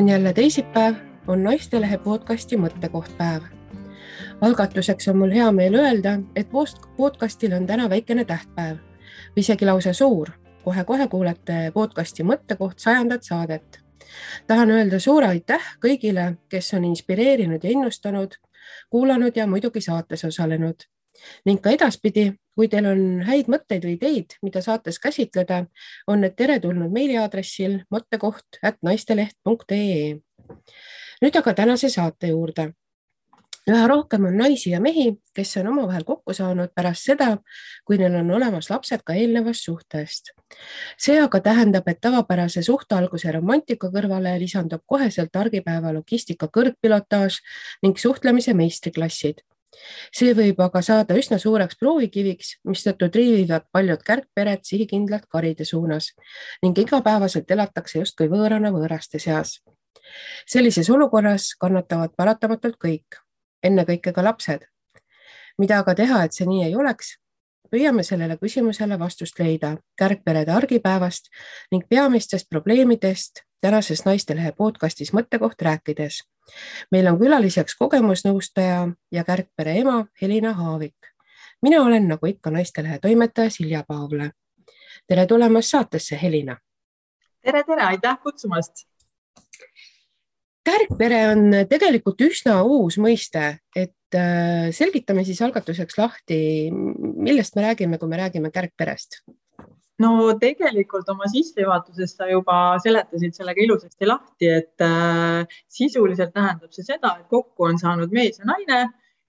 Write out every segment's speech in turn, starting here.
on jälle teisipäev, on Naistelehe podcasti mõttekoht päev. algatuseks on mul hea meel öelda, et podcastil on täna väikene tähtpäev või isegi lausa suur kohe,. kohe-kohe kuulete podcasti Mõttekoht sajandat saadet. tahan öelda suure aitäh kõigile, kes on inspireerinud ja innustanud, kuulanud ja muidugi saates osalenud ning ka edaspidi, kui teil on häid mõtteid või ideid, mida saates käsitleda, on need teretulnud meiliaadressil mõttekoht.naisteleht.ee. nüüd aga tänase saate juurde. üha rohkem on naisi ja mehi, kes on omavahel kokku saanud pärast seda, kui neil on olemas lapsed ka eelnevast suhtest. see aga tähendab, et tavapärase suhtealguse romantika kõrvale lisandub koheselt argipäeva logistika kõrgpilotaaž ning suhtlemise meistriklassid see võib aga saada üsna suureks proovikiviks, mistõttu triivivad paljud kärgpered sihikindlalt karide suunas ning igapäevaselt elatakse justkui võõrana võõraste seas. sellises olukorras kannatavad paratamatult kõik, ennekõike ka lapsed. mida aga teha, et see nii ei oleks? püüame sellele küsimusele vastust leida kärgperede argipäevast ning peamistest probleemidest tänases Naistelehe podcastis Mõttekoht rääkides meil on külaliseks kogemusnõustaja ja kärgpere ema Helina Haavik. mina olen nagu ikka Naistelehe toimetaja Silja Paavla. tere tulemast saatesse, Helina. tere, tere, aitäh kutsumast. kärgpere on tegelikult üsna uus mõiste, et äh, selgitame siis algatuseks lahti, millest me räägime, kui me räägime kärgperest no tegelikult oma sissejuhatuses sa juba seletasid sellega ilusasti lahti, et äh, sisuliselt tähendab see seda, et kokku on saanud mees ja naine,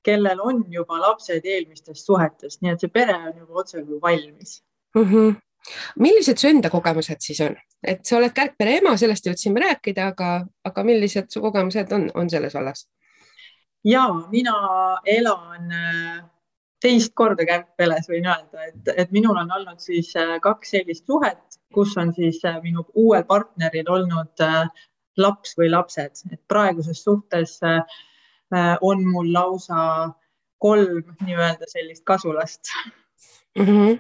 kellel on juba lapsed eelmistest suhetest, nii et see pere on juba otsekui valmis mm. -hmm. millised su enda kogemused siis on, et sa oled kärgpere ema, sellest jõudsime rääkida, aga, aga millised su kogemused on, on selles vallas? ja mina elan äh, teist korda kärgpeles võin öelda, et, et minul on olnud siis äh, kaks sellist suhet, kus on siis äh, minu uuel partneril olnud äh, laps või lapsed, et praeguses suhtes on mul lausa kolm nii-öelda sellist kasulast mm. -hmm.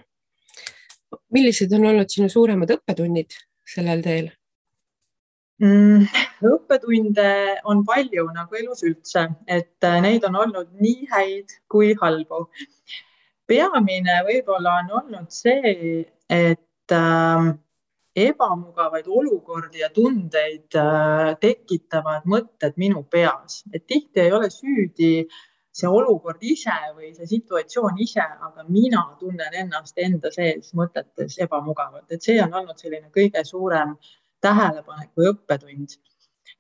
millised on olnud sinu suuremad õppetunnid sellel teel? Mm,? õppetunde on palju nagu elus üldse, et äh, neid on olnud nii häid kui halbu. peamine võib-olla on olnud see, et äh, ebamugavaid olukordi ja tundeid äh, tekitavad mõtted minu peas, et tihti ei ole süüdi see olukord ise või see situatsioon ise, aga mina tunnen ennast enda sees mõtetes ebamugavalt, et see on olnud selline kõige suurem äh, tähelepanek või õppetund.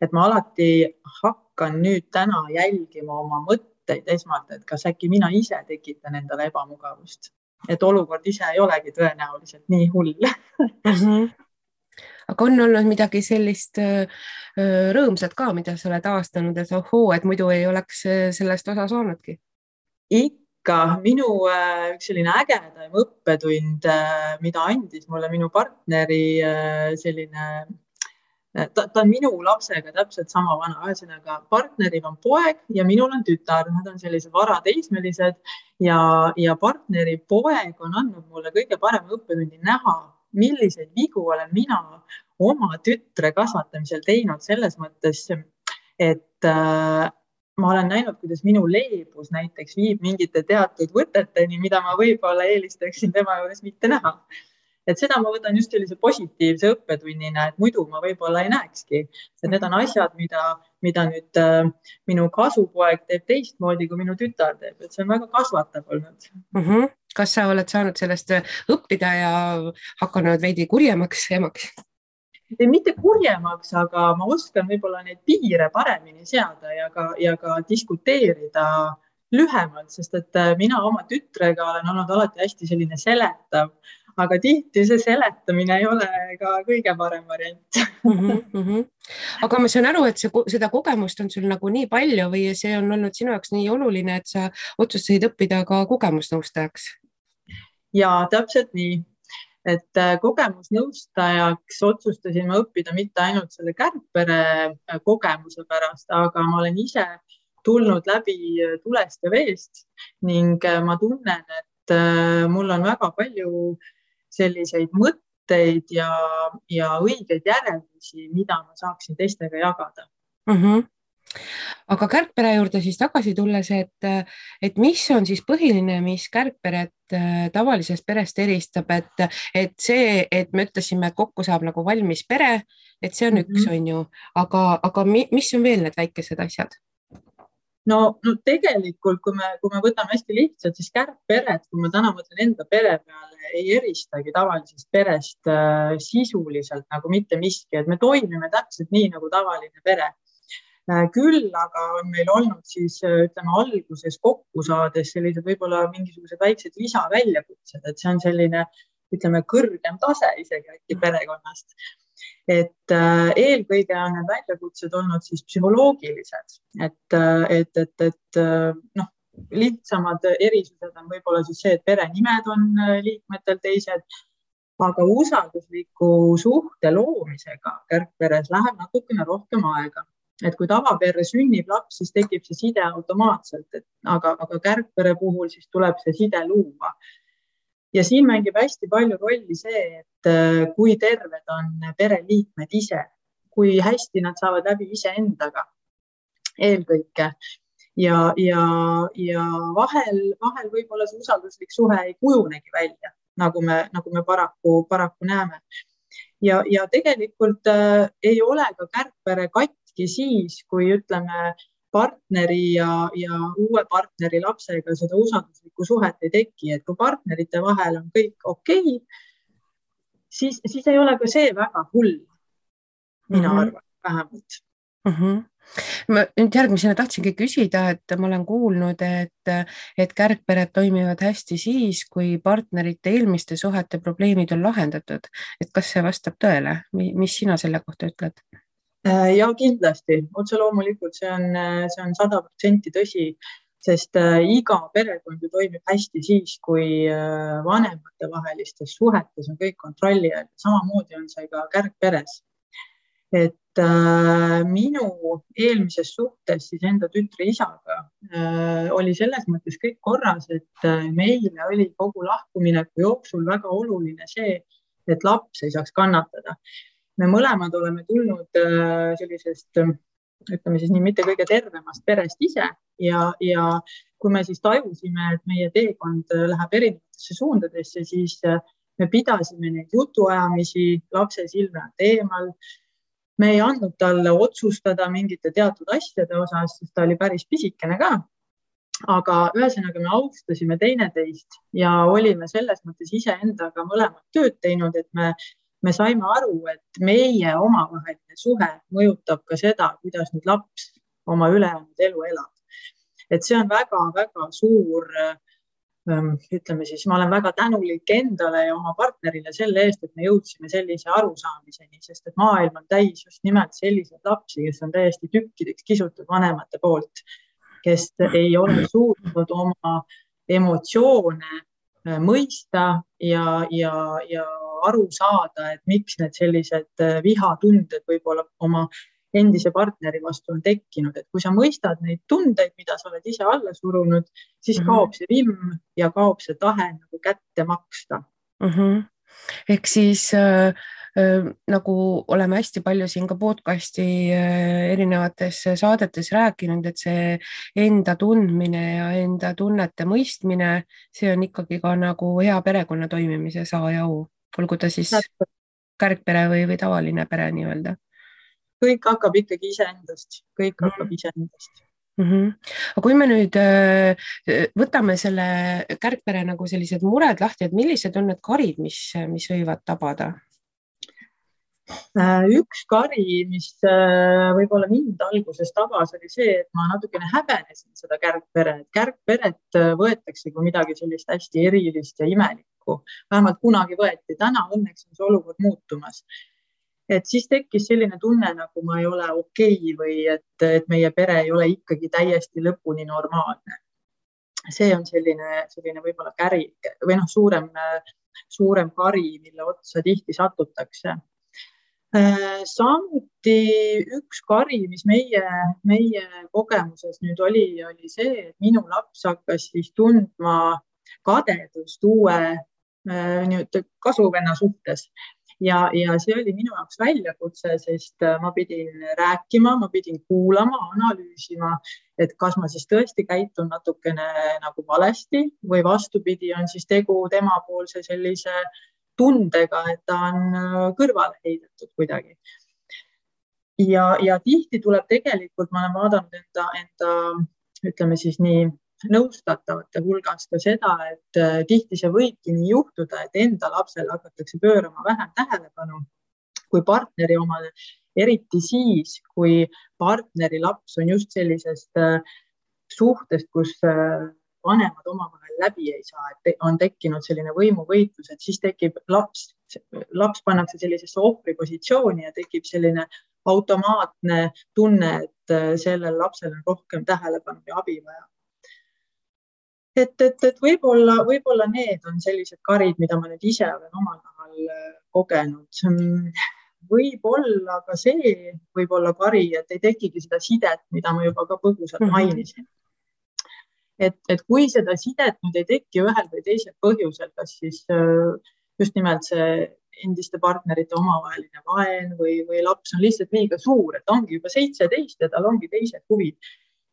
et ma alati hakkan nüüd täna jälgima oma mõtteid esmalt, et kas äkki mina ise tekitan endale ebamugavust, et olukord ise ei olegi tõenäoliselt nii hull mm. -hmm aga on olnud midagi sellist rõõmsat ka, mida sa oled avastanud, et ohoo, et muidu ei oleks sellest osa saanudki? ikka minu äh, üks selline ägedaim õppetund, äh, mida andis mulle minu partneri äh, selline ta, ta on minu lapsega täpselt sama vana, ühesõnaga partneril on poeg ja minul on tütar, nad on sellised varateismelised ja, ja partneri poeg on andnud mulle kõige parema õppetundi näha, milliseid vigu olen mina oma tütre kasvatamisel teinud selles mõttes, et äh, ma olen näinud, kuidas minu leebus näiteks viib mingite teatud võteteni, mida ma võib-olla eelistaksin tema juures mitte näha. et seda ma võtan just sellise positiivse õppetunnina, et muidu ma võib-olla ei näekski, et need on asjad, mida, mida nüüd äh, minu kasupoeg teeb teistmoodi, kui minu tütar teeb, et see on väga kasvatav olnud mm. -hmm. kas sa oled saanud sellest õppida ja hakanud veidi kurjemaks emaks? Mitte kurjemaks, aga ma oskan võib-olla neid piire paremini seada ja ka, ja ka diskuteerida lühemalt, sest et äh, mina oma tütrega olen olnud alati hästi selline seletav, aga tihti see seletamine ei ole ka kõige parem variant mm. -hmm. aga ma saan aru, et see, seda kogemust on sul nagu nii palju või see on olnud sinu jaoks nii oluline, et sa otsustasid õppida ka kogemusnõustajaks? ja täpselt nii, et äh, kogemusnõustajaks otsustasin ma õppida mitte ainult selle kärgpere äh, kogemuse pärast, aga ma olen ise tulnud läbi äh, tulest ja veest ning ma tunnen, et mul on väga palju selliseid mõtteid ja, ja õigeid järeldusi, mida ma saaksin teistega jagada mm. -hmm aga kärgpere juurde siis tagasi tulles, et, et mis on siis põhiline, mis kärgperet äh, tavalisest perest eristab, et, et see, et me ütlesime, et kokku saab nagu valmis pere, et see on mm -hmm. üks, on ju, aga, aga mis on veel need väikesed asjad? no, no tegelikult, kui me, kui me võtame hästi lihtsalt, siis kärgperet, kui ma täna mõtlen enda pere peale, ei eristagi tavalisest perest äh, sisuliselt nagu mitte miski, et me toimime täpselt nii nagu tavaline pere. Küll aga on meil olnud siis äh, ütleme alguses kokku saades sellised võib-olla mingisugused väiksed lisaväljakutsed, et see on selline ütleme kõrgem tase isegi äkki perekonnast. Et äh, eelkõige on need väljakutsed olnud siis psühholoogilised, et, äh, et, et, et äh, noh, lihtsamad erisused on võib-olla siis see, et perenimed on liikmetel teised, aga usaldusliku suhte loomisega kärgperes läheb natukene rohkem aega et kui tavaperre sünnib laps, siis tekib see side automaatselt, et aga, aga kärgpere puhul siis tuleb see side luua ja siin mängib hästi palju rolli see, et äh, kui terved on pereliikmed ise, kui hästi nad saavad läbi iseendaga eelkõige ja, ja, ja vahel, vahel võib-olla see usalduslik suhe ei kujunegi välja, nagu me, nagu me paraku, paraku näeme. ja, ja tegelikult äh, ei ole ka kärgpere katki siis, kui ütleme, partneri ja, ja uue partneri lapsega seda usalduslikku suhet ei teki, et kui partnerite vahel on kõik okei okay,, siis, siis ei ole ka see väga hull. mina mm -hmm. arvan vähemalt mm. -hmm ma nüüd järgmisena tahtsingi küsida, et ma olen kuulnud, et, et kärgpered toimivad hästi siis, kui partnerite eelmiste suhete probleemid on lahendatud. et kas see vastab tõele, mis sina selle kohta ütled? Äh, ja kindlasti, otse loomulikult see on, äh, see on sada protsenti tõsi, sest äh, iga perekond ju toimib hästi siis, kui vanematevahelistes suhetes on kõik kontrolli all. samamoodi on see ka kärgperes. et äh, minu eelmises suhtes siis enda tütre isaga äh, oli selles mõttes kõik korras, et äh, meile oli kogu lahkumineku jooksul väga oluline see, et laps ei saaks kannatada me mõlemad oleme tulnud äh, sellisest, ütleme siis nii, mitte kõige tervemast perest ise ja, ja kui me siis tajusime, et meie teekond läheb erinevatesse suundadesse, siis äh, me pidasime neid jutuajamisi lapse silme alt eemal. me ei andnud talle otsustada mingite teatud asjade osas, sest ta oli päris pisikene ka. aga ühesõnaga me austasime teineteist ja olime selles mõttes iseendaga mõlemad tööd teinud, et me me saime aru, et meie omavaheline suhe mõjutab ka seda, kuidas nüüd laps oma ülejäänud elu elab. et see on väga-väga suur, ähm, ütleme siis, ma olen väga tänulik endale ja oma partnerile selle eest, et me jõudsime sellise arusaamiseni, sest et maailm on täis just nimelt selliseid lapsi, kes on täiesti tükkideks kisutud vanemate poolt, kes ei ole suutnud oma emotsioone äh, mõista ja, ja, ja aru saada, et miks need sellised äh, vihatunded võib-olla oma endise partneri vastu on tekkinud, et kui sa mõistad neid tundeid, mida sa oled ise alla surunud, siis mm -hmm. kaob see vimm ja kaob see tahe nagu kätte maksta mm. -hmm. ehk siis äh, äh, nagu oleme hästi palju siin ka podcast'i äh, erinevates saadetes rääkinud, et see enda tundmine ja enda tunnete mõistmine, see on ikkagi ka nagu hea perekonna toimimise saa ja au olgu ta siis kärgpere või, või tavaline pere nii-öelda? kõik hakkab ikkagi iseendast, kõik mm. hakkab iseendast mm. -hmm. aga kui me nüüd äh, võtame selle kärgpere nagu sellised mured lahti, et millised on need karid, mis, mis võivad tabada? Äh, üks kari, mis äh, võib-olla mind alguses tabas, oli see, et ma natukene häbenesin seda kärgpere, et kärgperet äh, võetakse kui midagi sellist hästi erilist ja imelikku, vähemalt kunagi võeti. täna õnneks on see olukord muutumas. et siis tekkis selline tunne, nagu ma ei ole okei okay või et, et meie pere ei ole ikkagi täiesti lõpuni normaalne. see on selline, selline võib-olla käri või noh, suurem, suurem kari, mille otsa tihti satutakse Äh, samuti üks kari, mis meie, meie kogemuses nüüd oli, oli see, et minu laps hakkas siis tundma kadedust uue nii-öelda kasuvenna suhtes ja, ja see oli minu jaoks väljakutse, sest äh, ma pidin rääkima, ma pidin kuulama, analüüsima, et kas ma siis tõesti käitun natukene nagu valesti või vastupidi, on siis tegu temapoolse sellise tundega, et ta on äh, kõrvale heidetud kuidagi. ja, ja tihti tuleb tegelikult, ma olen vaadanud enda, enda ütleme siis nii nõustatavate hulgas ka seda, et äh, tihti see võibki nii juhtuda, et enda lapsele hakatakse pöörama vähem tähelepanu kui partneri omale, eriti siis, kui partneri laps on just sellisest äh, suhtest, kus äh, vanemad omavahel läbi ei saa, et on tekkinud selline võimuvõitlus, et siis tekib laps, laps pannakse sellisesse ohvripositsiooni ja tekib selline automaatne tunne, et sellel lapsel on rohkem tähelepanu ja abi vaja et, et, et võib-olla, võib-olla need on sellised karid, mida ma nüüd ise olen omal nahal äh, kogenud. võib-olla ka see võib olla kari, et ei tekigi seda sidet, mida ma juba ka põgusalt mhm. mainisin. et, et kui seda sidet nüüd ei teki ühel või teisel põhjusel, kas siis äh, just nimelt see endiste partnerite omavaheline vaen või, või laps on lihtsalt liiga suur, et ongi juba seitseteist ja tal ongi teised huvid,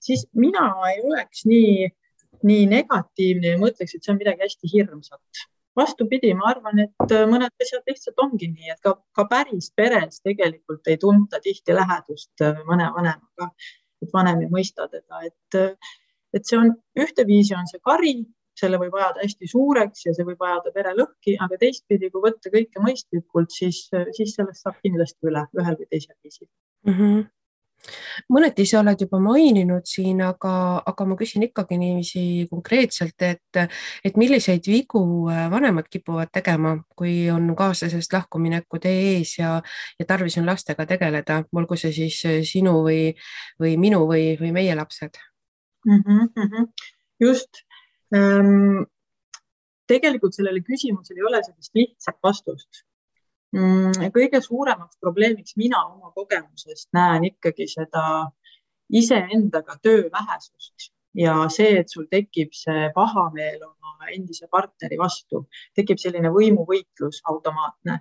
siis mina ei oleks nii nii negatiivne ja mõtleks, et see on midagi hästi hirmsat. vastupidi, ma arvan, et äh, mõned asjad lihtsalt ongi nii, et ka, ka päris peres tegelikult ei tunta tihti lähedust äh, mõne vanemaga, et vanem ei mõista teda, et, äh, et see on ühteviisi on see kari, selle võib ajada hästi suureks ja see võib ajada pere lõhki, aga teistpidi, kui võtta kõike mõistlikult, siis, siis sellest saab kindlasti üle ühel või teisel viisil mm. -hmm mõneti sa oled juba maininud siin, aga, aga ma küsin ikkagi niiviisi konkreetselt, et, et milliseid vigu äh, vanemad kipuvad tegema, kui on kaaslasest lahkumineku tee ees ja, ja tarvis on lastega tegeleda, olgu see siis äh, sinu või, või minu või, või meie lapsed mm? -hmm. just ähm,. tegelikult sellele küsimusele ei ole sellist lihtsat vastust Mm, kõige suuremaks probleemiks mina oma kogemusest näen ikkagi seda iseendaga töö vähesust ja see, et sul tekib see pahameel oma endise partneri vastu, tekib selline võimuvõitlus automaatne.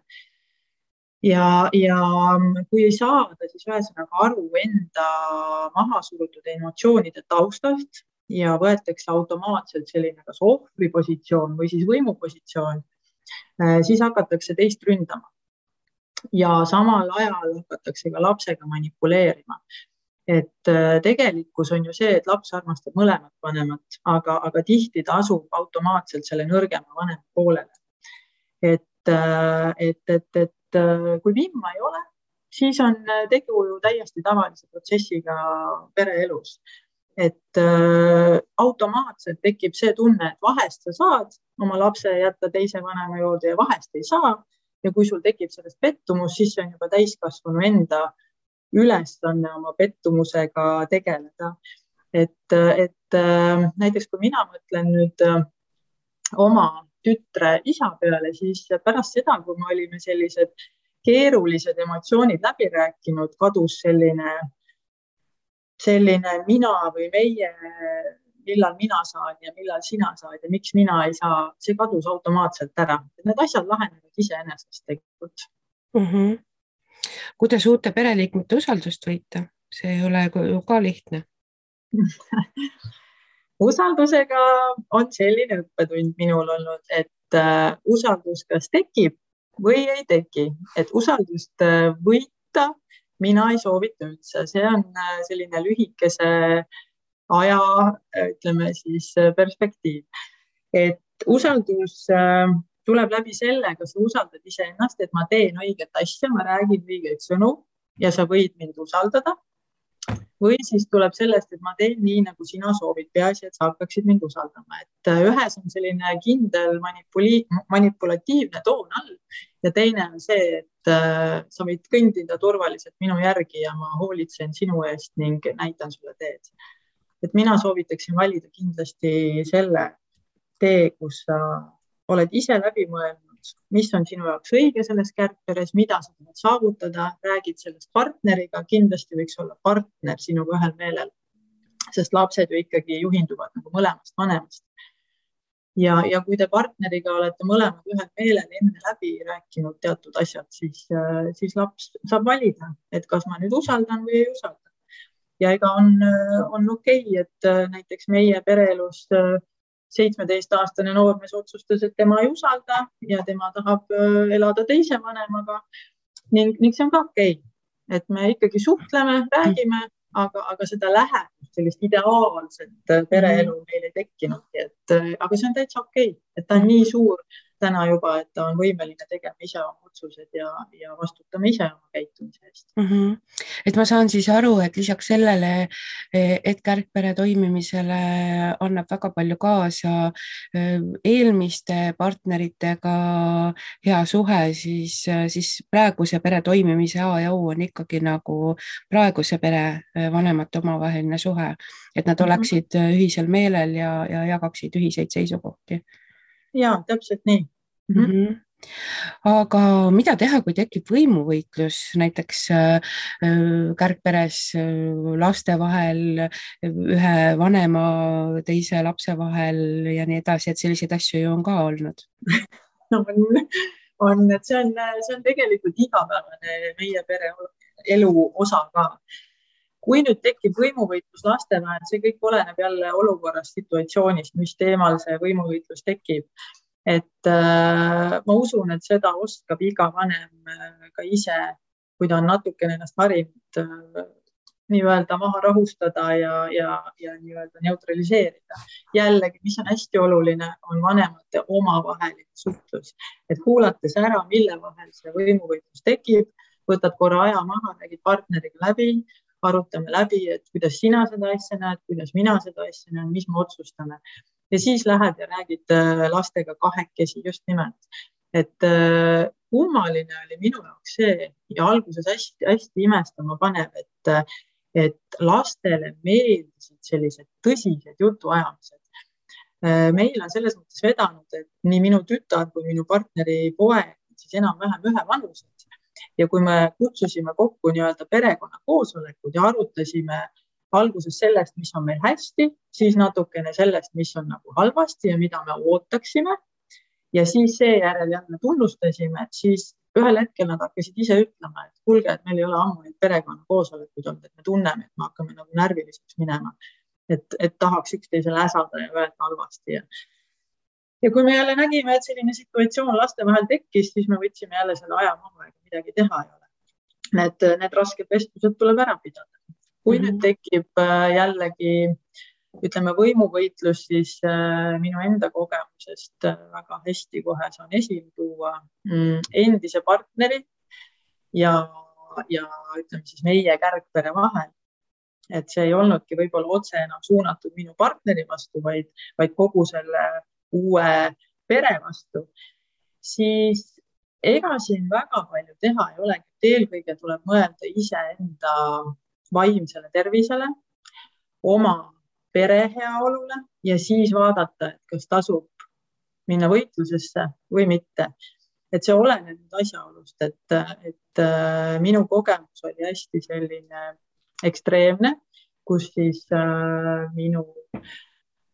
ja, ja kui ei saada siis ühesõnaga aru enda mahasurutud emotsioonide taustast ja võetakse automaatselt selline kas ohvripositsioon või siis võimupositsioon, eh, siis hakatakse teist ründama ja samal ajal hakatakse ka lapsega manipuleerima. et äh, tegelikkus on ju see, et laps armastab mõlemat vanemat, aga, aga tihti ta asub automaatselt selle nõrgema vanema poolele. et, äh, et, et, et äh, kui vimma ei ole, siis on tegu ju täiesti tavalise protsessiga pereelus et äh, automaatselt tekib see tunne, et vahest sa saad oma lapse jätta teise vanema juurde ja vahest ei saa ja kui sul tekib sellest pettumus, siis see on juba täiskasvanu enda ülesanne oma pettumusega tegeleda. et, et äh, näiteks kui mina mõtlen nüüd äh, oma tütre isa peale, siis pärast seda, kui me olime sellised keerulised emotsioonid läbi rääkinud, kadus selline, selline mina või meie millal mina saan ja millal sina saad ja miks mina ei saa, see kadus automaatselt ära. Need asjad lahenevad iseenesest tegelikult mm. -hmm. kuidas uute pereliikmete usaldust võita, see ei ole ju ka lihtne usaldusega on selline õppetund minul olnud, et äh, usaldus kas tekib või ei teki, et usaldust äh, võita mina ei soovita üldse, see on äh, selline lühikese äh, aja, ütleme siis perspektiiv. et usaldus äh, tuleb läbi selle, kas sa usaldad iseennast, et ma teen õiget asja, ma räägin õigeid sõnu ja sa võid mind usaldada. või siis tuleb sellest, et ma teen nii, nagu sina soovid, peaasi, et sa hakkaksid mind usaldama, et äh, ühes on selline kindel manipuli-, manipulatiivne toon all ja teine on see, et äh, sa võid kõndida turvaliselt minu järgi ja ma hoolitsen sinu eest ning näitan sulle teed et mina soovitaksin valida kindlasti selle tee, kus sa oled ise läbi mõelnud, mis on sinu jaoks õige selles kärgperes, mida sa tahad saavutada, räägid sellest partneriga, kindlasti võiks olla partner sinuga ühel meelel, sest lapsed ju ikkagi juhinduvad nagu mõlemast vanemast. ja, ja kui te partneriga olete mõlemad ühel meelel enne läbi rääkinud teatud asjad, siis, siis laps saab valida, et kas ma nüüd usaldan või ei usalda. Ja ega on, on okei okay,, et näiteks meie pereelus seitsmeteistaastane noormees otsustas, et tema ei usalda ja tema tahab elada teise vanemaga ning, ning see on ka okei okay., et me ikkagi suhtleme, räägime aga, aga seda lähedust, sellist ideaalset äh, pereelu mhm. meil ei tekkinudki, et äh, aga see on täitsa okei okay., et ta on nii suur täna juba, et ta on võimeline tegema ise oma otsused ja, ja vastutama ise oma käitumise eest mm. -hmm. et ma saan siis aru, et lisaks sellele, e, et kärgpere toimimisele annab väga palju kaasa e, eelmiste partneritega hea suhe, siis, siis praeguse pere toimimise A ja O on ikkagi nagu praeguse pere e, vanemate omavaheline suhe, et nad mhm. oleksid ühisel meelel ja, ja jagaksid ühiseid seisukohti ja täpselt nii. Mm. -hmm aga mida teha, kui tekib võimuvõitlus näiteks äh, kärgperes äh, laste vahel, ühe vanema, teise lapse vahel ja nii edasi, et selliseid asju ju on ka olnud? No on, on, et see on, see on tegelikult igapäevane meie pere elu osa ka kui nüüd tekib võimuvõitlus laste vahel, see kõik oleneb jälle olukorrast, situatsioonist, mis teemal see võimuvõitlus tekib. et äh, ma usun, et seda oskab iga vanem äh, ka ise, kui ta on natukene ennast harinud äh, nii-öelda maha rahustada ja, ja, ja nii-öelda neutraliseerida. jällegi, mis on hästi oluline, on vanemate omavaheline suhtlus, et kuulates ära, mille vahel see võimuvõitlus tekib, võtad korra aja maha, räägid partneriga läbi, arutame läbi, et kuidas sina seda asja näed, kuidas mina seda asja näen, mis me otsustame. Ja siis lähed ja räägid äh, lastega kahekesi just nimelt, et äh, kummaline oli minu jaoks see ja alguses hästi-hästi imestama panev, et, et lastele meeldisid sellised tõsised jutuajamised. Äh, meil on selles mõttes vedanud, et nii minu tütar kui minu partneri poeg siis enam-vähem ühevanused ja kui me kutsusime kokku nii-öelda perekonnakoosolekud ja arutasime alguses sellest, mis on meil hästi, siis natukene sellest, mis on nagu halvasti ja mida me ootaksime. ja siis seejärel jälle tunnustasime, siis ühel hetkel nad hakkasid ise ütlema, et kuulge, et meil ei ole ammu neid perekonnakoosolekuid olnud, et me tunneme, et me hakkame nagu närviliseks minema. et, et tahaks üksteisele äsada ja öelda halvasti ja ja kui me jälle nägime, et selline situatsioon laste vahel tekkis, siis me võtsime jälle selle aja maha, ega midagi teha ei ole. Need, need rasked vestlused tuleb ära pidada. kui mm -hmm. nüüd tekib äh, jällegi ütleme võimuvõitlus, siis äh, minu enda kogemusest äh, väga hästi kohe saan esile tuua mm, endise partneri ja, ja ütleme siis meie kärgpere vahel et see ei olnudki võib-olla otse enam suunatud minu partneri vastu, vaid, vaid kogu selle uue pere vastu, siis ega siin väga palju teha ei olegi, et eelkõige tuleb mõelda iseenda vaimsele tervisele, oma pere heaolule ja siis vaadata, et kas tasub minna võitlusesse või mitte. et see oleneb nüüd asjaolust, et, et äh, minu kogemus oli hästi selline ekstreemne, kus siis äh, minu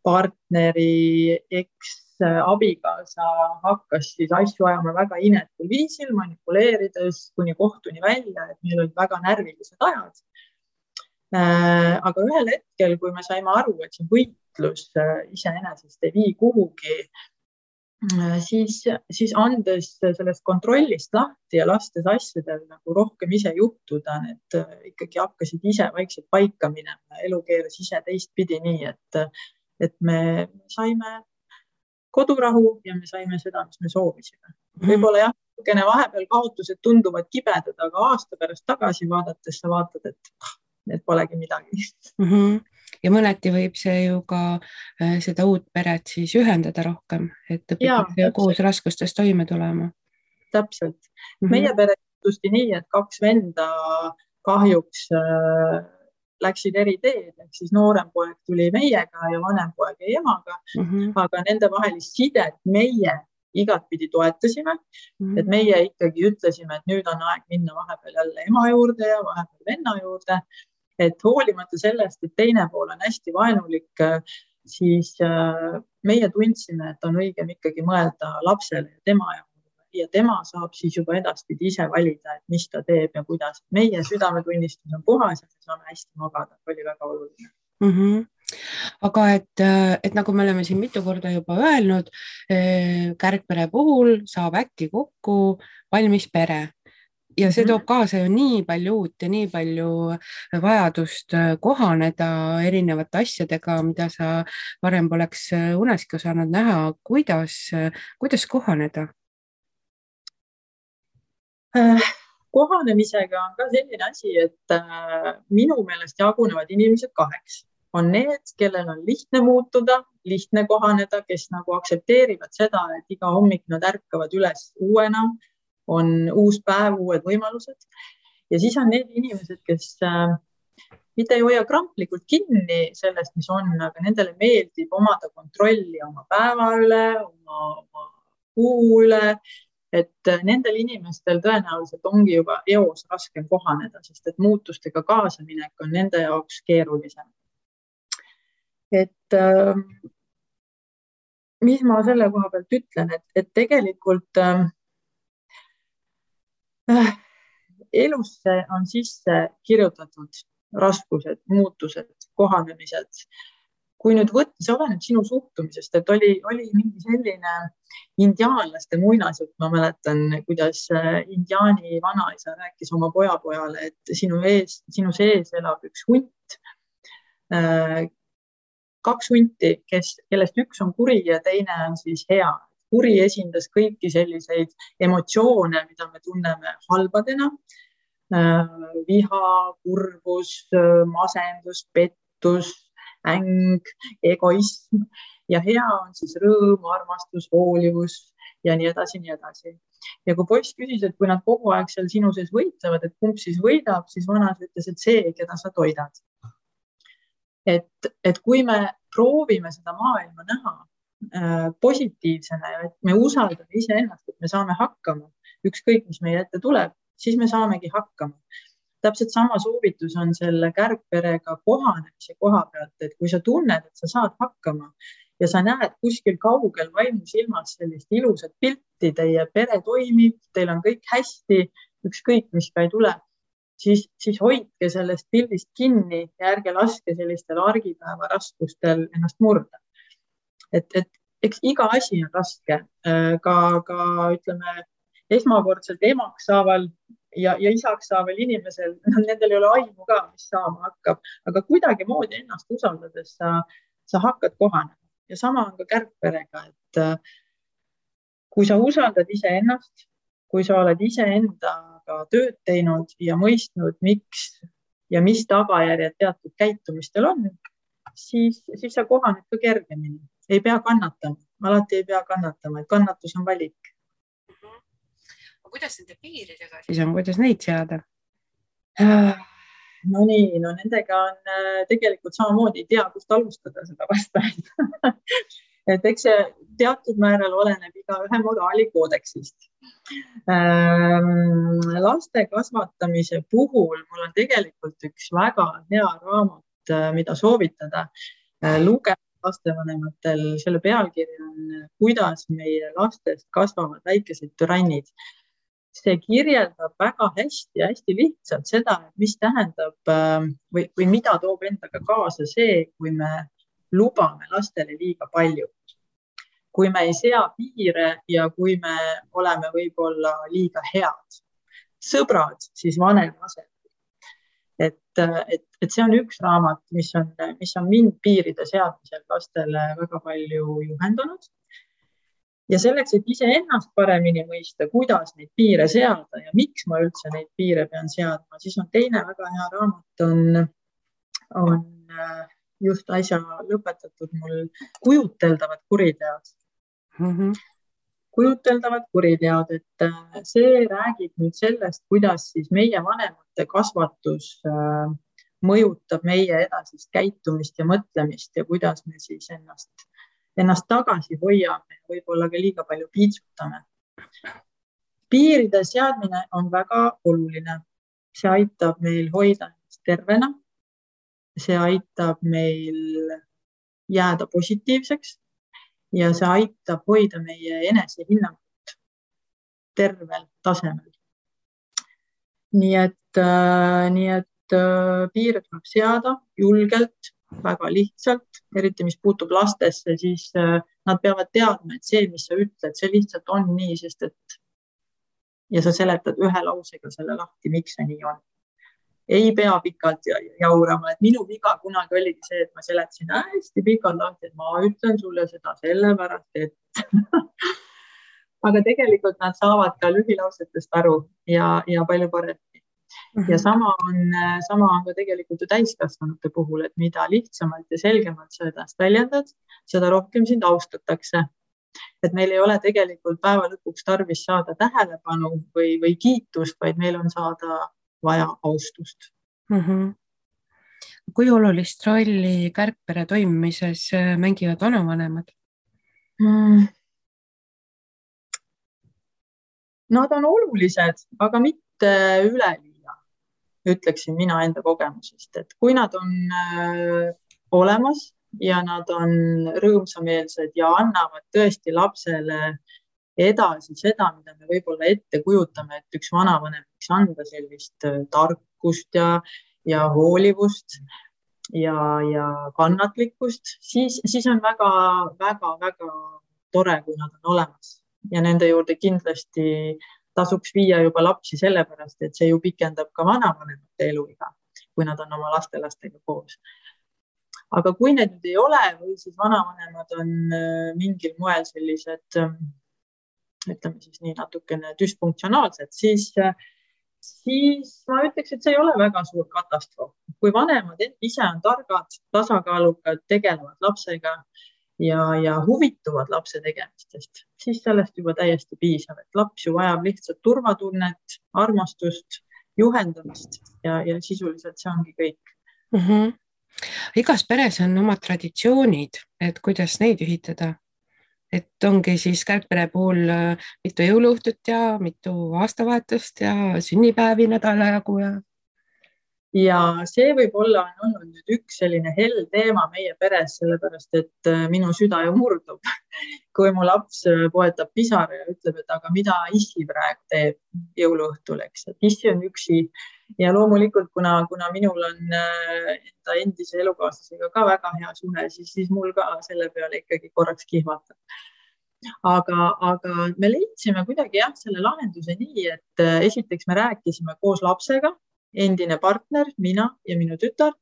partneri eksabikaasa hakkas siis asju ajama väga inetul viisil, manipuleerides kuni kohtuni välja, et meil olid väga närvilised ajad. Äh, aga ühel hetkel, kui me saime aru, et see võitlus äh, iseenesest ei vii kuhugi, äh, siis, siis andes sellest kontrollist lahti ja lastes asjadel nagu rohkem ise juhtuda, need ikkagi hakkasid ise vaikselt paika minema, elu keeras ise teistpidi, nii et et me saime kodurahu ja me saime seda, mis me soovisime. Mhm. võib-olla jah, natukene vahepeal kaotused tunduvad kibedad, aga aasta pärast tagasi vaadates sa vaatad, et ah, need polegi midagi mm. -hmm. ja mõneti võib see ju ka äh, seda uut peret siis ühendada rohkem, et õpitakse koos raskustes toime tulema. täpselt mm, -hmm. meie pere juhtuski nii, et kaks venda kahjuks äh, läksid eri teed, ehk siis noorem poeg tuli meiega ja vanem poeg jäi emaga mm. -hmm. aga nendevahelist sidet meie igatpidi toetasime mm. -hmm. et meie ikkagi ütlesime, et nüüd on aeg minna vahepeal jälle ema juurde ja vahepeal venna juurde. et hoolimata sellest, et teine pool on hästi vaenulik, siis äh, meie tundsime, et on õigem ikkagi mõelda lapsele ja tema jaoks ja tema saab siis juba edaspidi ise valida, et mis ta teeb ja kuidas. meie südametunnistus on puhas ja me saame hästi magada, oli väga oluline mm. -hmm aga et, et nagu me oleme siin mitu korda juba öelnud, eh, kärgpere puhul saab äkki kokku valmis pere ja see mhm. toob kaasa ju nii palju uut ja nii palju vajadust kohaneda erinevate asjadega, mida sa varem poleks uneski osanud näha. kuidas, kuidas kohaneda? Kohanemisega on ka selline asi, et äh, minu meelest jagunevad inimesed kaheks on need, kellel on lihtne muutuda, lihtne kohaneda, kes nagu aktsepteerivad seda, et iga hommik nad ärkavad üles uuena, on uus päev, uued võimalused. ja siis on need inimesed, kes äh, mitte ei hoia kramplikult kinni sellest, mis on, aga nendele meeldib omada kontrolli oma päeva üle, oma, oma kuu üle. Et nendel inimestel tõenäoliselt ongi juba eos raskem kohaneda, sest et muutustega kaasaminek on nende jaoks keerulisem et äh, mis ma selle koha pealt ütlen, et, et tegelikult äh, äh, elusse on sisse kirjutatud raskused, muutused, kohanemised. Kui nüüd võtta, see oleneb sinu suhtumisest, et oli, oli mingi selline indiaanlaste muinasjutt, ma mäletan, kuidas äh, indiaani vanaisa rääkis oma pojapojale, et sinu ees, sinu sees elab üks hunt äh, kaks hunti, kes, kellest üks on kuri ja teine on siis hea. kuri esindas kõiki selliseid emotsioone, mida me tunneme halbadena. Äh, viha, kurbus, masendus, pettus, äng, egoism ja hea on siis rõõm, armastus, hoolivus ja nii edasi, nii edasi. ja kui poiss küsis, et kui nad kogu aeg seal sinu sees võitlevad, et kumb siis võidab, siis vanas ütles, et see, keda sa toidad et, et kui me proovime seda maailma näha äh, positiivsena ja et me usaldame iseennast, et me saame hakkama, ükskõik, mis meie ette tuleb, siis me saamegi hakkama. Täpselt sama soovitus on selle kärgperega kohanemise koha pealt, et kui sa tunned, et sa saad hakkama ja sa näed kuskil kaugel vaimusilmas sellist ilusat pilti, teie pere toimib, teil on kõik hästi, ükskõik, mis ka ei tule siis, siis hoidke sellest pildist kinni ja ärge laske sellistel argipäeva raskustel ennast murda. et, et eks iga asi on raske, äh, ka, ka ütleme esmakordselt emaks saaval ja, ja isaks saaval inimesel, nendel ei ole aimu ka, mis saama hakkab, aga kuidagimoodi ennast usaldades sa, sa hakkad kohanema. Ja sama on ka kärgperega, et äh, kui sa usaldad iseennast, kui sa oled iseenda aega tööd teinud ja mõistnud, miks ja mis tagajärjed teatud käitumistel on, siis, siis sa kohaned ka kergemini, ei pea kannatama, alati ei pea kannatama, et kannatus on valik. Kuidas nende piiridega siis on, kuidas neid seada? Nonii, no nendega on äh, tegelikult samamoodi, ei tea, kust alustada seda vastamist et eks see teatud määral oleneb igaühe moraalikoodeksist ähm,. laste kasvatamise puhul mul on tegelikult üks väga hea raamat, äh, mida soovitada äh, lugeda lastevanematel. selle pealkiri on Kuidas meie lastest kasvavad väikesed türannid. See kirjeldab väga hästi ja hästi lihtsalt seda, mis tähendab äh, või, või mida toob endaga kaasa see, kui me lubame lastele liiga palju. kui me ei sea piire ja kui me oleme võib-olla liiga head sõbrad, siis vanem asendab. et, et, et see on üks raamat, mis on, mis on mind piiride seadmisel lastele väga palju juhendanud ja selleks, et iseennast paremini mõista, kuidas neid piire seada ja miks ma üldse neid piire pean seadma, siis on teine väga hea raamat on, on just äsja lõpetatud mul kujuteldavad kuriteod mm. -hmm. kujuteldavad kuriteod, et äh, see räägib nüüd sellest, kuidas siis meie vanemate kasvatus äh, mõjutab meie edasist käitumist ja mõtlemist ja kuidas me siis ennast, ennast tagasi hoiame võib-olla ka liiga palju piitsutame. piiride seadmine on väga oluline, see aitab meil hoida ennast tervena see aitab meil jääda positiivseks ja see aitab hoida meie enesehinnangut tervel tasemel. nii et, nii et piire tuleb seada julgelt, väga lihtsalt, eriti mis puutub lastesse, siis nad peavad teadma, et see, mis sa ütled, see lihtsalt on nii, sest et ja sa seletad ühe lausega selle lahti, miks see nii on. ei pea pikalt jaurama, et minu viga kunagi oligi see, et ma seletasin hästi pikalt lahti, et ma ütlen sulle seda sellepärast, et aga tegelikult nad saavad ka lühilausetest aru ja, ja palju paremini. Ja mhm. sama on, sama on ka tegelikult ju täiskasvanute puhul, et mida lihtsamalt ja selgemalt sa ennast väljendad, seda rohkem sind austatakse et meil ei ole tegelikult päeva lõpuks tarvis saada tähelepanu või, või kiitust, vaid meil on saada vaja austust mm. -hmm. kui olulist rolli kärgpere toimimises äh, mängivad vanavanemad mm.? Nad on olulised, aga mitte üleliia, ütleksin mina enda kogemusest, et kui nad on äh, olemas ja nad on rõõmsameelsed ja annavad tõesti lapsele edasi seda, mida me võib-olla ette kujutame, et üks vanavanem võiks anda sellist äh, tarkust ja, ja hoolivust ja, ja kannatlikkust, siis, siis on väga-väga-väga tore, kui nad on olemas. Ja nende juurde kindlasti tasuks viia juba lapsi sellepärast, et see ju pikendab ka vanavanemate eluiga, kui nad on oma lastelastega koos aga kui need nüüd ei ole või siis vanavanemad on äh, mingil moel sellised, ähm, ütleme siis nii natukene düsfunktsionaalsed, siis, äh, siis ma ütleks, et see ei ole väga suur katastroof. kui vanemad ise on targad, tasakaalukad, tegelevad lapsega ja, ja huvituvad lapse tegemistest, siis sellest juba täiesti piisab, et laps ju vajab lihtsalt turvatunnet, armastust, juhendamist ja, ja sisuliselt see ongi kõik mm. -hmm igas peres on omad traditsioonid, et kuidas neid ühitada. et ongi siis kärgpere puhul äh, mitu jõuluõhtut ja mitu aastavahetust ja sünnipäevi nädala jagu ja ja see võib-olla on olnud nüüd üks selline hell teema meie peres, sellepärast et äh, minu süda ju murdub, kui mu laps äh, poetab pisara ja ütleb, et aga mida issi praegu teeb jõuluõhtul, eks, et issi on üksi. Ja loomulikult, kuna, kuna minul on äh, enda endise elukaaslasega ka väga hea suhe, siis, siis mul ka selle peale ikkagi korraks kihvatab. Aga, aga me leidsime kuidagi jah, selle lahenduse nii, et esiteks me rääkisime koos lapsega endine partner, mina ja minu tütar,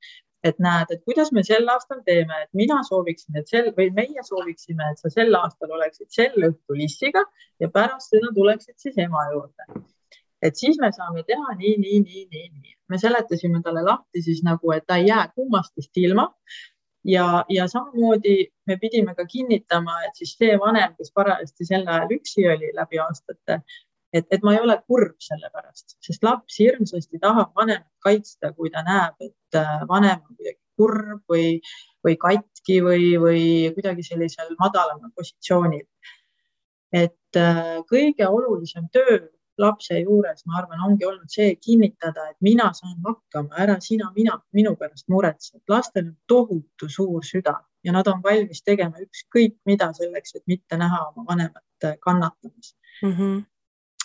et näed, et kuidas me sel aastal teeme, et mina sooviksin, et sel või meie sooviksime, et sa sel aastal oleksid sel õhtul issiga ja pärast seda tuleksid siis ema juurde. et siis me saame teha nii, nii, nii, nii, nii. me seletasime talle lahti siis nagu, et ta ei jää kummastist ilma ja, ja samamoodi me pidime ka kinnitama, et siis see vanem, kes parajasti sel ajal üksi oli läbi aastate, et, et ma ei ole kurb selle pärast, sest laps hirmsasti tahab vanemat kaitsta, kui ta näeb, et äh, vanem on kuidagi kurb või, või katki või, või kuidagi sellisel madalamal positsioonil. et äh, kõige olulisem töö lapse juures, ma arvan, ongi olnud see kinnitada, et mina saan hakkama, ära sina, mina, minu pärast muretse. lastel on tohutu suur süda ja nad on valmis tegema ükskõik mida selleks, et mitte näha oma vanemat äh, kannatamas mm. -hmm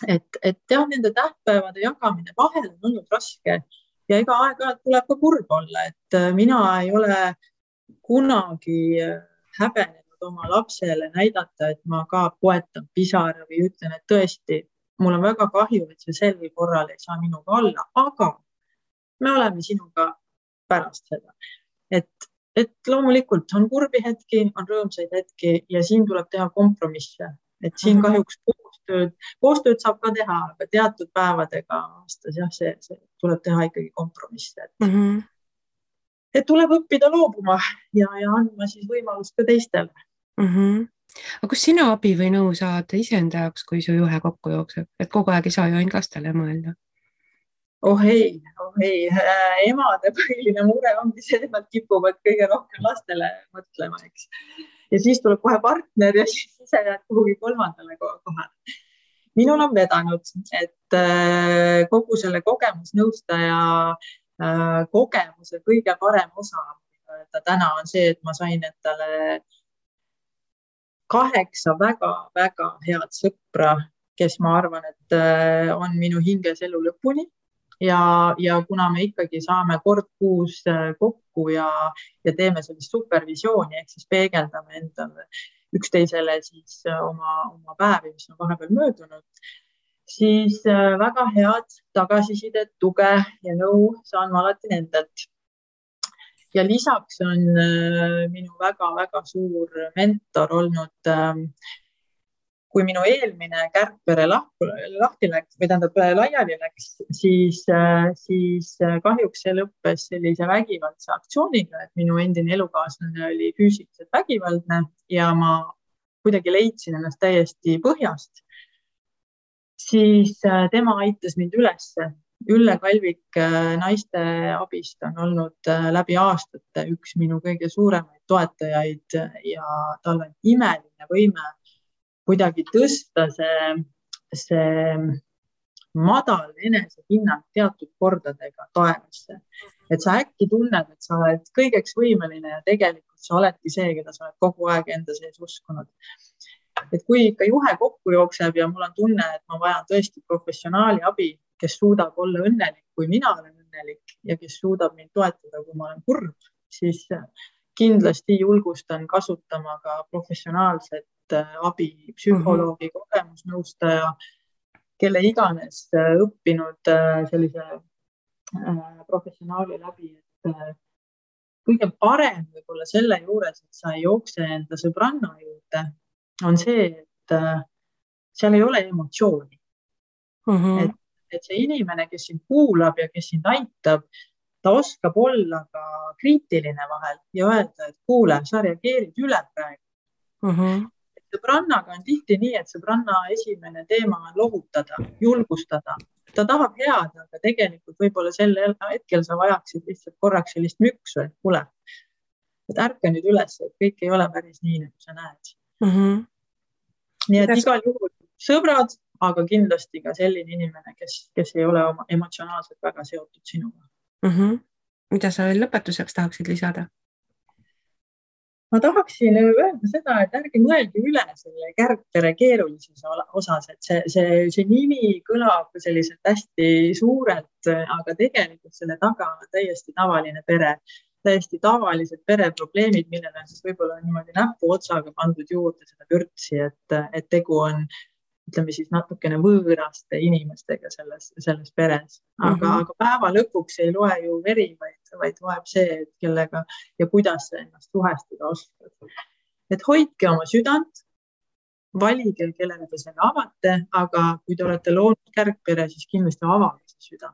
et, et jah, nende tähtpäevade jagamine vahel on olnud raske ja ega aeg-ajalt tuleb ka kurb olla, et äh, mina ei ole kunagi äh, häbenenud oma lapsele näidata, et ma ka poetan pisara või ütlen, et tõesti, mul on väga kahju, et sa sel korral ei saa minuga olla, aga me oleme sinuga pärast seda. et, et loomulikult on kurbi hetki, on rõõmsaid hetki ja siin tuleb teha kompromisse, et siin mhm. kahjuks koostööd, koostööd saab ka teha, aga teatud päevadega aastas jah, see, see tuleb teha ikkagi kompromisse, et mm. -hmm. et tuleb õppida loobuma ja, ja andma siis võimalust ka teistele mm. -hmm aga kus sina abi või nõu saad iseenda jaoks, kui su juhe kokku jookseb, et kogu aeg ei saa ju ainult lastele mõelda? oh ei, oh ei äh,, emade põhiline mure ongi see, et nad kipuvad kõige rohkem lastele mõtlema, eks ja siis tuleb kohe partner ja siis ise jääd kuhugi kolmandale kohale. minul on vedanud, et äh, kogu selle kogemusnõustaja äh, kogemuse kõige parem osa öelda täna, on see, et ma sain endale kaheksa väga-väga head sõpra, kes ma arvan, et äh, on minu hinges elu lõpuni ja, ja kuna me ikkagi saame kord kuus äh, kokku ja, ja teeme sellist supervisiooni ehk siis peegeldame endale üksteisele siis äh, oma, oma päevi, mis on vahepeal möödunud, siis väga head tagasisidet, tuge ja nõu saan ma alati nendelt. Ja lisaks on äh, minu väga-väga suur mentor olnud ähm, kui minu eelmine kärgpere lahku, lahti läks või tähendab laiali läks, siis, äh, siis äh, kahjuks see lõppes sellise vägivaldse aktsiooniga, et minu endine elukaaslane oli füüsiliselt vägivaldne ja ma kuidagi leidsin ennast täiesti põhjast. siis tema aitas mind ülesse Ülle Kalvik äh, naiste abist on olnud äh, läbi aastate üks minu kõige suuremaid toetajaid ja tal on imeline võime kuidagi tõsta see, see madal enesehinnang teatud kordadega taevasse. et sa äkki tunned, et sa oled kõigeks võimeline ja tegelikult sa oledki see, keda sa oled kogu aeg enda sees uskunud. et kui ikka juhe kokku jookseb ja mul on tunne, et ma vajan tõesti professionaali abi, kes suudab olla õnnelik, kui mina olen õnnelik ja kes suudab mind toetada, kui ma olen kurb, siis kindlasti julgustan kasutama ka professionaalset äh, abi, psühholoogi, mhm. kogemusnõustaja, kelle iganes äh, õppinud äh, sellise professionaali läbi, et kõige parem võib-olla selle juures, et sa ei jookse enda sõbranna juurde, on see, et seal ei ole emotsiooni mm. -hmm. et et see inimene, kes sind kuulab ja kes sind aitab, ta oskab olla ka kriitiline vahel ja öelda, et kuule, sa reageerid üle praegu mm. -hmm. sõbrannaga on tihti nii, et sõbranna esimene teema on lohutada, julgustada, ta tahab head, aga tegelikult võib-olla sel hetkel sa vajaksid lihtsalt korraks sellist müksu, et kuule, et ärka nüüd üles, et kõik ei ole päris nii, nagu sa näed mm. -hmm. nii et igal juhul sõbrad, aga kindlasti ka selline inimene, kes, kes ei ole oma emotsionaalselt väga seotud sinuga mm. -hmm. mida sa veel lõpetuseks tahaksid lisada? ma tahaksin öelda seda, et ärge mõelge üle selle kärgpere keerulises osas, et see, see, see nimi kõlab selliselt hästi suurelt, aga tegelikult selle taga on täiesti tavaline pere, täiesti tavalised pereprobleemid, millele on siis võib-olla niimoodi näpuotsaga pandud juurde seda vürtsi, et, et tegu on ütleme siis natukene võõraste inimestega selles, selles peres, aga mm, -hmm. aga päeva lõpuks ei loe ju veri, vaid, vaid loeb see, et kellega ja kuidas sa ennast suhestuda oskad. et hoidke oma südant, valige, kellele te selle avate, aga kui te olete loonud kärgpere, siis kindlasti avage see süda.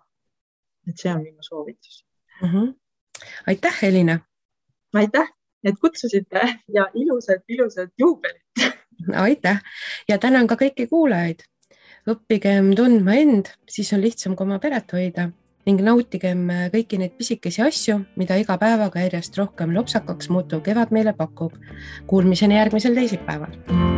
et see on minu soovitus mm. -hmm. aitäh, Elina. aitäh, et kutsusite ja ilusat, ilusat juubelit aitäh ja tänan ka kõiki kuulajaid. õppigem tundma end, siis on lihtsam ka oma peret hoida ning nautigem kõiki neid pisikesi asju, mida iga päevaga järjest rohkem lopsakaks muutuv kevad meile pakub. Kuulmiseni järgmisel teisipäeval